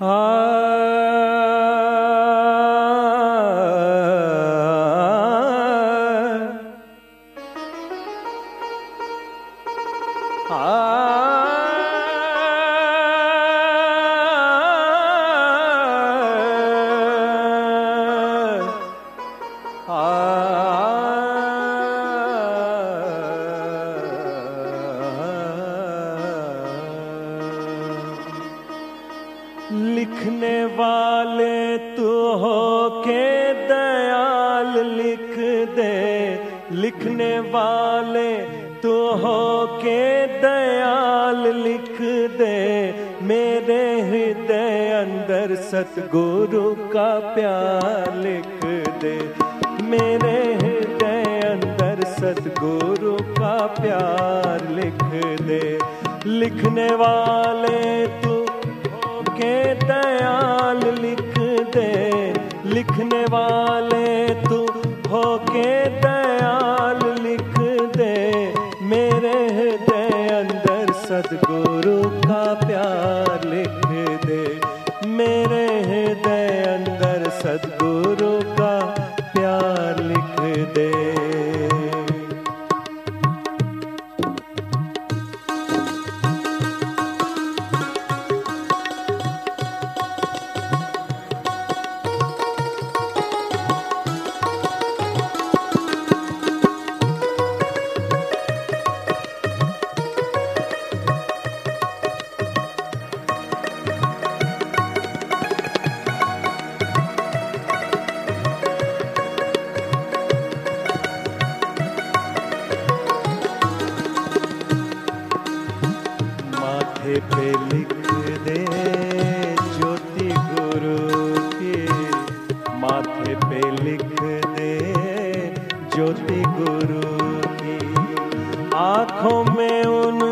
Ah. लिखने वाले तू हो के दयाल लिख दे। लिखने वाले तू हो के दयाल लिख दे। मेरे हृदय अंदर सतगुरु का प्यार लिख दे। मेरे हृदय अंदर सतगुरु का प्यार लिख दे। लिखने वाले लिखने वाले लिख दे ज्योति गुरु की पे लिख दे ज्योति गुरु की। आँखों में उनका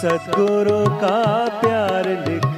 सतगुरु का प्यार लिख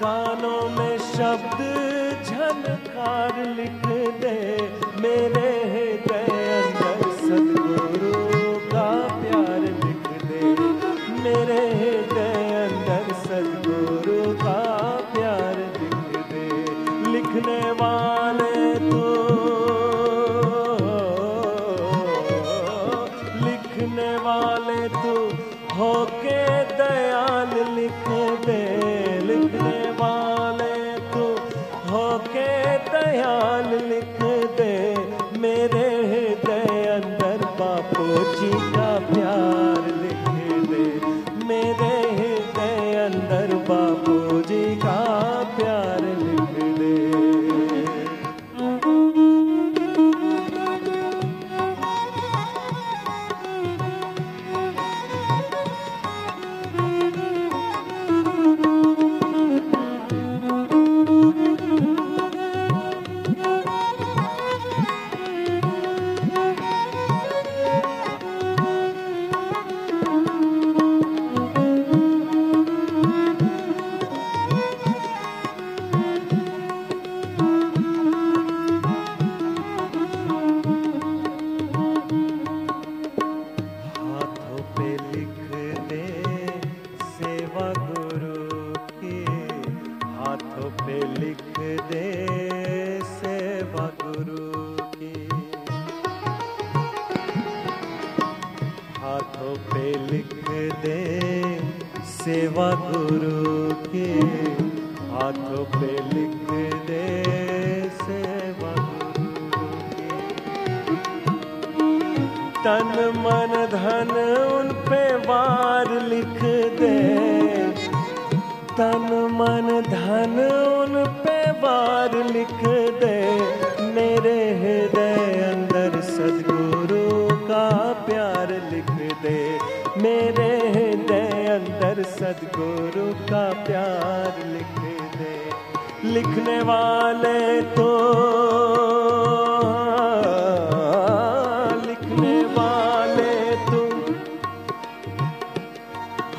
कानों में शब्द झनकार लिख दे। मेरे हृदय अंदर सतगुरु का प्यार लिख दे। मेरे हृदय अंदर सतगुरु का प्यार लिख दे। लिखने वाले तो लिखने वाले तो होके दयाल लिख गुरु के हाथों पे लिख दे सेवा। तन मन धन उन पे वार लिख दे। तन मन धन उन पे वार लिख गुरु का प्यार लिख दे। लिखने वाले तो लिखने वाले तुम।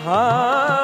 हाँ।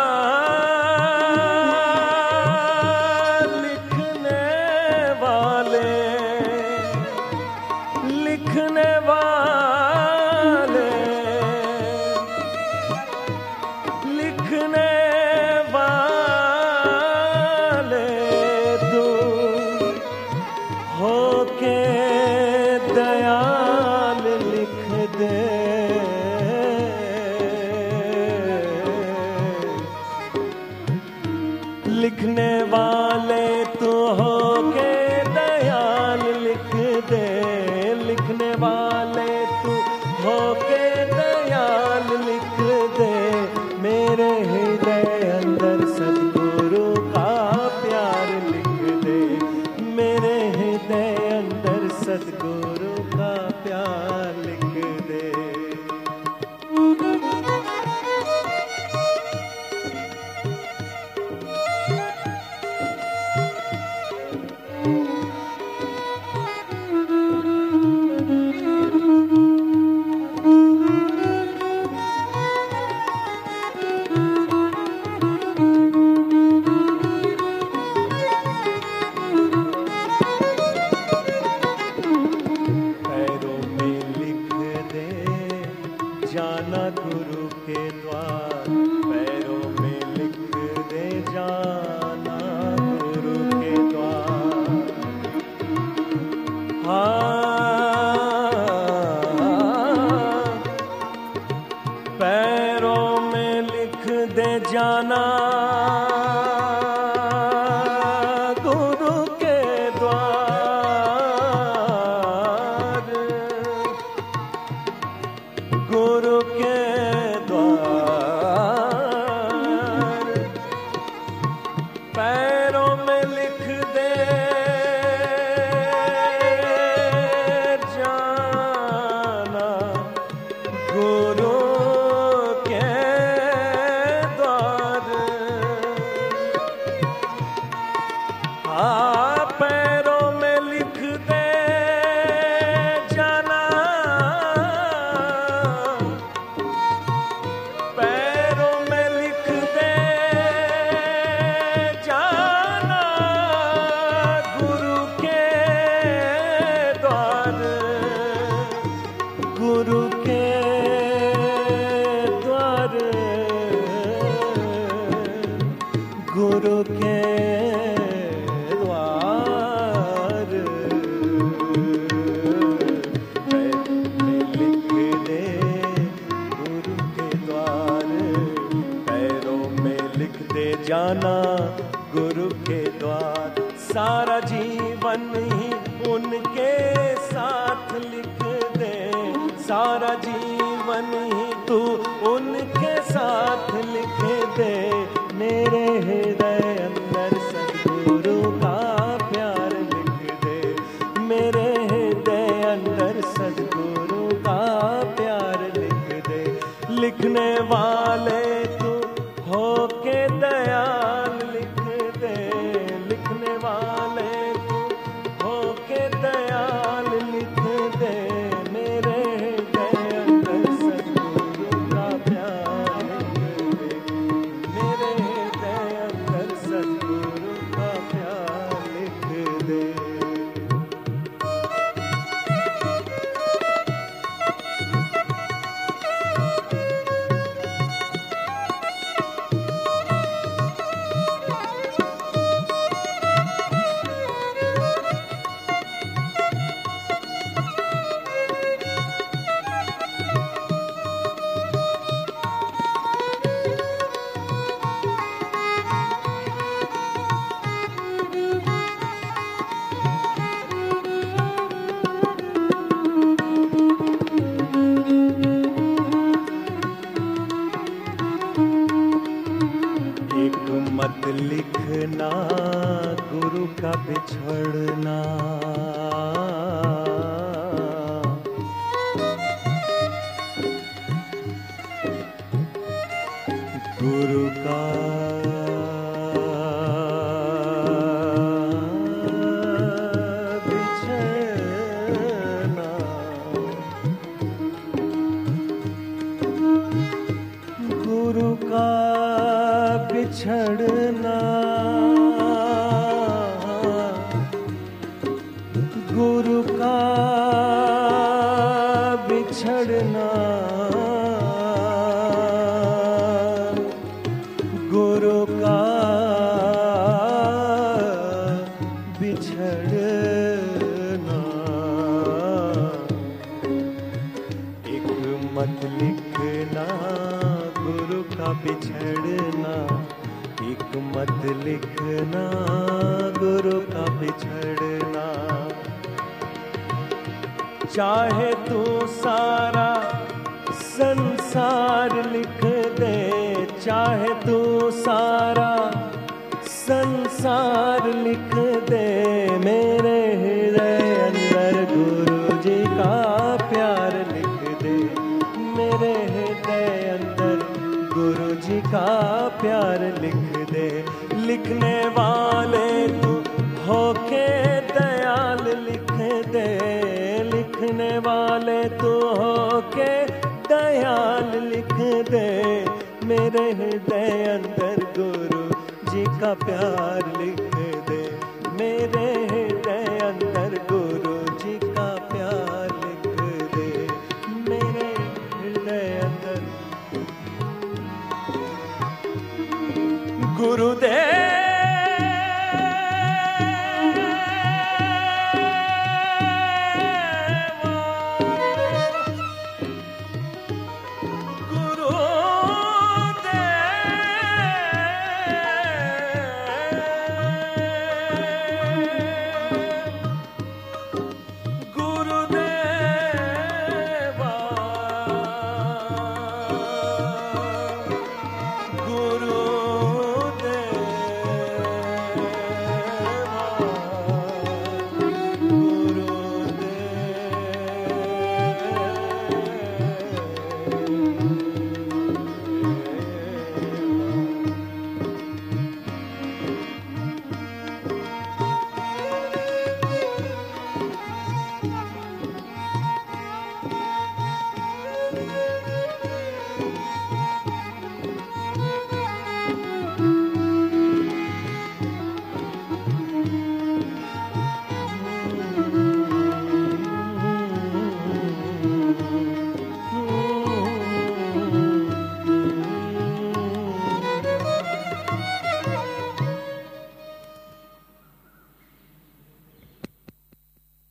गुरु के द्वार। जाना गुरु के द्वार। सारा जीवन ही उनके साथ लिख दे। सारा जीवन ही तू उनके साथ लिख दे। मेरे हृदय अंदर सदगुरु का प्यार लिख दे। मेरे हृदय अंदर सदगुरु का प्यार लिख दे। लिखने वाले का बिछड़ना गुरु का गुरु का मत लिखना, गुरु का बिछड़ना। एक मत लिखना, गुरु का बिछड़ना। चाहे तू सारा संसार लिख दे, चाहे तू सारा संसार लिख लिखने वाले तू होके दयाल लिख दे। लिखने वाले तू होके दयाल लिख दे। मेरे हृदय अंदर गुरु जी का प्यार लिख दे। मेरे हृदय अंदर गुरु जी का प्यार लिख दे। मेरे हृदय अंदर गुरुदेव